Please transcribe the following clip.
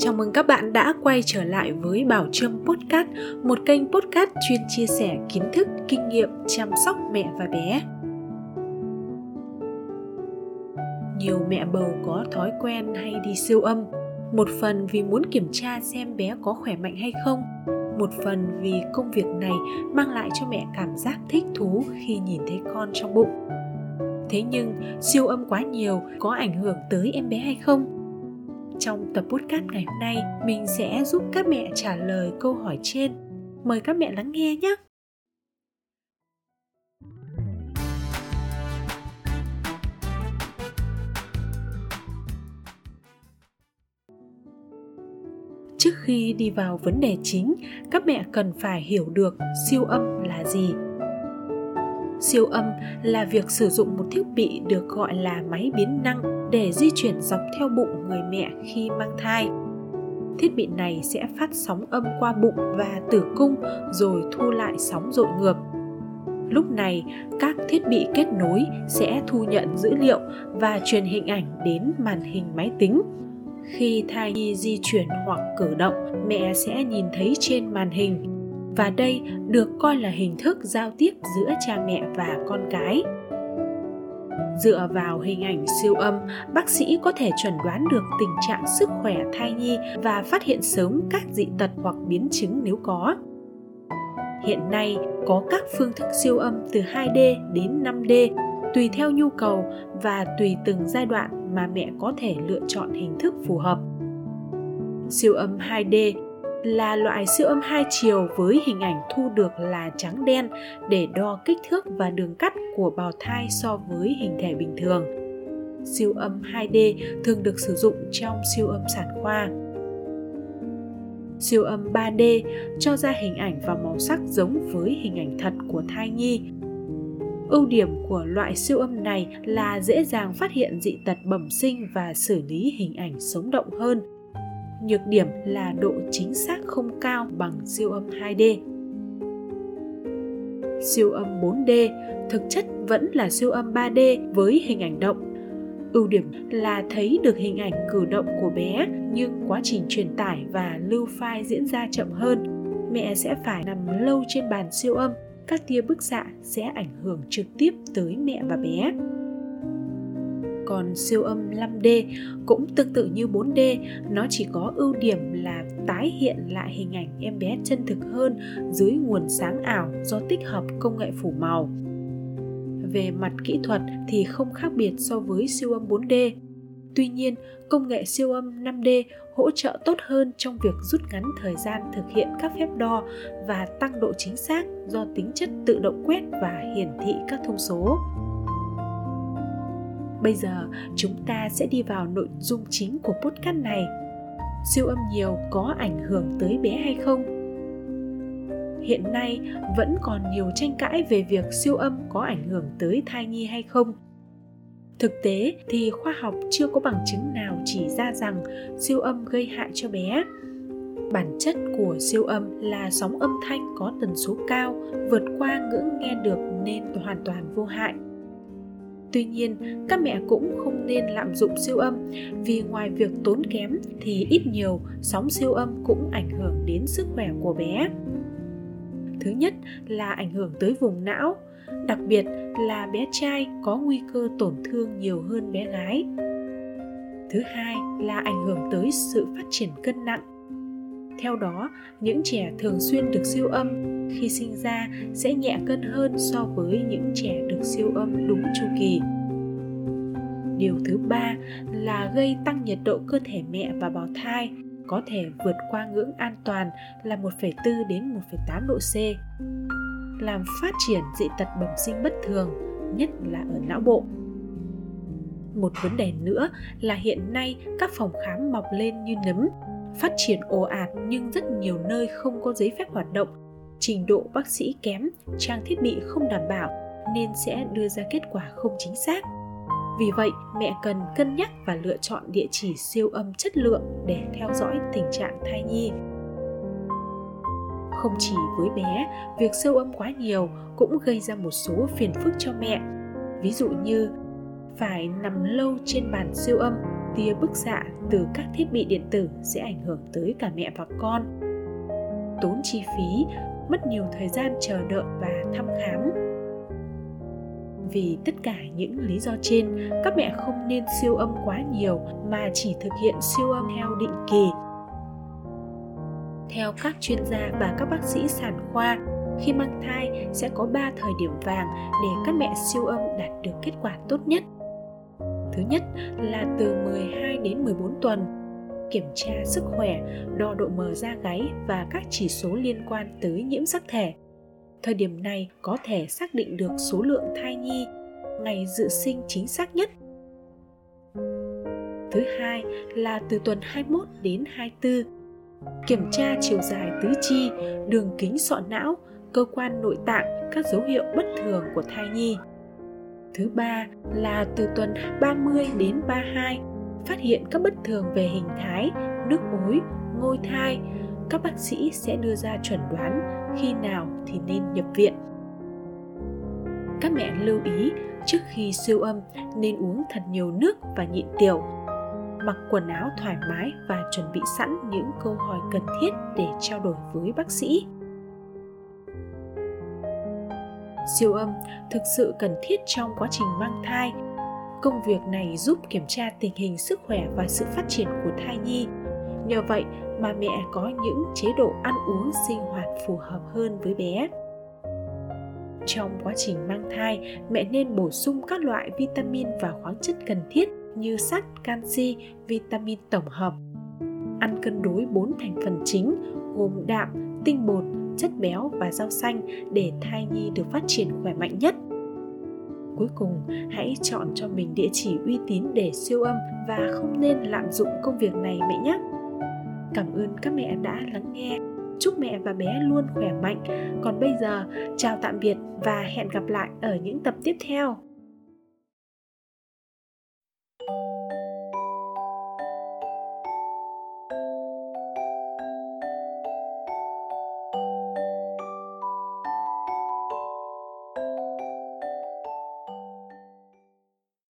Chào mừng các bạn đã quay trở lại với Bảo Trâm Podcast, một kênh podcast chuyên chia sẻ kiến thức, kinh nghiệm chăm sóc mẹ và bé. Nhiều mẹ bầu có thói quen hay đi siêu âm, một phần vì muốn kiểm tra xem bé có khỏe mạnh hay không, một phần vì công việc này mang lại cho mẹ cảm giác thích thú khi nhìn thấy con trong bụng. Thế nhưng siêu âm quá nhiều có ảnh hưởng tới em bé hay không? Trong tập podcast ngày hôm nay, mình sẽ giúp các mẹ trả lời câu hỏi trên. Mời các mẹ lắng nghe nhé! Trước khi đi vào vấn đề chính, các mẹ cần phải hiểu được siêu âm là gì siêu âm là việc sử dụng một thiết bị được gọi là máy biến năng để di chuyển dọc theo bụng người mẹ khi mang thai. Thiết bị này sẽ phát sóng âm qua bụng và tử cung rồi thu lại sóng dội ngược. Lúc này, các thiết bị kết nối sẽ thu nhận dữ liệu và truyền hình ảnh đến màn hình máy tính. Khi thai nhi di chuyển hoặc cử động, mẹ sẽ nhìn thấy trên màn hình và đây được coi là hình thức giao tiếp giữa cha mẹ và con cái dựa vào hình ảnh siêu âm, bác sĩ có thể chuẩn đoán được tình trạng sức khỏe thai nhi và phát hiện sớm các dị tật hoặc biến chứng nếu có hiện nay, có các phương thức siêu âm từ 2D đến 5D tùy theo nhu cầu và tùy từng giai đoạn mà mẹ có thể lựa chọn hình thức phù hợp. Siêu âm 2D là loại siêu âm hai chiều với hình ảnh thu được là trắng đen để đo kích thước và đường cắt của bào thai so với hình thể bình thường. Siêu âm 2D thường được sử dụng trong siêu âm sản khoa. Siêu âm 3D cho ra hình ảnh và màu sắc giống với hình ảnh thật của thai nhi. Ưu điểm của loại siêu âm này là dễ dàng phát hiện dị tật bẩm sinh và xử lý hình ảnh sống động hơn nhược điểm là độ chính xác không cao bằng siêu âm 2D. Siêu âm 4D thực chất vẫn là siêu âm 3D với hình ảnh động. Ưu điểm là thấy được hình ảnh cử động của bé nhưng quá trình truyền tải và lưu file diễn ra chậm hơn. Mẹ sẽ phải nằm lâu trên bàn siêu âm, các tia bức xạ sẽ ảnh hưởng trực tiếp tới mẹ và bé còn siêu âm 5D cũng tương tự như 4D, nó chỉ có ưu điểm là tái hiện lại hình ảnh em bé chân thực hơn dưới nguồn sáng ảo do tích hợp công nghệ phủ màu. Về mặt kỹ thuật thì không khác biệt so với siêu âm 4D. Tuy nhiên, công nghệ siêu âm 5D hỗ trợ tốt hơn trong việc rút ngắn thời gian thực hiện các phép đo và tăng độ chính xác do tính chất tự động quét và hiển thị các thông số. Bây giờ chúng ta sẽ đi vào nội dung chính của podcast này. Siêu âm nhiều có ảnh hưởng tới bé hay không? Hiện nay vẫn còn nhiều tranh cãi về việc siêu âm có ảnh hưởng tới thai nhi hay không. Thực tế thì khoa học chưa có bằng chứng nào chỉ ra rằng siêu âm gây hại cho bé. Bản chất của siêu âm là sóng âm thanh có tần số cao, vượt qua ngưỡng nghe được nên hoàn toàn vô hại Tuy nhiên, các mẹ cũng không nên lạm dụng siêu âm vì ngoài việc tốn kém thì ít nhiều sóng siêu âm cũng ảnh hưởng đến sức khỏe của bé. Thứ nhất là ảnh hưởng tới vùng não, đặc biệt là bé trai có nguy cơ tổn thương nhiều hơn bé gái. Thứ hai là ảnh hưởng tới sự phát triển cân nặng. Theo đó, những trẻ thường xuyên được siêu âm khi sinh ra sẽ nhẹ cân hơn so với những trẻ được siêu âm đúng chu kỳ. Điều thứ ba là gây tăng nhiệt độ cơ thể mẹ và bào thai có thể vượt qua ngưỡng an toàn là 1,4 đến 1,8 độ C. Làm phát triển dị tật bẩm sinh bất thường, nhất là ở não bộ. Một vấn đề nữa là hiện nay các phòng khám mọc lên như nấm, phát triển ồ ạt nhưng rất nhiều nơi không có giấy phép hoạt động. Trình độ bác sĩ kém, trang thiết bị không đảm bảo nên sẽ đưa ra kết quả không chính xác. Vì vậy, mẹ cần cân nhắc và lựa chọn địa chỉ siêu âm chất lượng để theo dõi tình trạng thai nhi. Không chỉ với bé, việc siêu âm quá nhiều cũng gây ra một số phiền phức cho mẹ. Ví dụ như phải nằm lâu trên bàn siêu âm tia bức xạ từ các thiết bị điện tử sẽ ảnh hưởng tới cả mẹ và con. Tốn chi phí, mất nhiều thời gian chờ đợi và thăm khám. Vì tất cả những lý do trên, các mẹ không nên siêu âm quá nhiều mà chỉ thực hiện siêu âm theo định kỳ. Theo các chuyên gia và các bác sĩ sản khoa, khi mang thai sẽ có 3 thời điểm vàng để các mẹ siêu âm đạt được kết quả tốt nhất. Thứ nhất là từ 12 đến 14 tuần, kiểm tra sức khỏe, đo độ mờ da gáy và các chỉ số liên quan tới nhiễm sắc thể. Thời điểm này có thể xác định được số lượng thai nhi, ngày dự sinh chính xác nhất. Thứ hai là từ tuần 21 đến 24, kiểm tra chiều dài tứ chi, đường kính sọ não, cơ quan nội tạng, các dấu hiệu bất thường của thai nhi. Thứ ba là từ tuần 30 đến 32, phát hiện các bất thường về hình thái, nước ối, ngôi thai, các bác sĩ sẽ đưa ra chuẩn đoán khi nào thì nên nhập viện. Các mẹ lưu ý trước khi siêu âm nên uống thật nhiều nước và nhịn tiểu. Mặc quần áo thoải mái và chuẩn bị sẵn những câu hỏi cần thiết để trao đổi với bác sĩ. Siêu âm thực sự cần thiết trong quá trình mang thai. Công việc này giúp kiểm tra tình hình sức khỏe và sự phát triển của thai nhi. Nhờ vậy mà mẹ có những chế độ ăn uống sinh hoạt phù hợp hơn với bé. Trong quá trình mang thai mẹ nên bổ sung các loại vitamin và khoáng chất cần thiết như sắt, canxi, vitamin tổng hợp. Ăn cân đối 4 thành phần chính gồm đạm, tinh bột, chất béo và rau xanh để thai nhi được phát triển khỏe mạnh nhất. Cuối cùng, hãy chọn cho mình địa chỉ uy tín để siêu âm và không nên lạm dụng công việc này mẹ nhé. Cảm ơn các mẹ đã lắng nghe. Chúc mẹ và bé luôn khỏe mạnh. Còn bây giờ, chào tạm biệt và hẹn gặp lại ở những tập tiếp theo.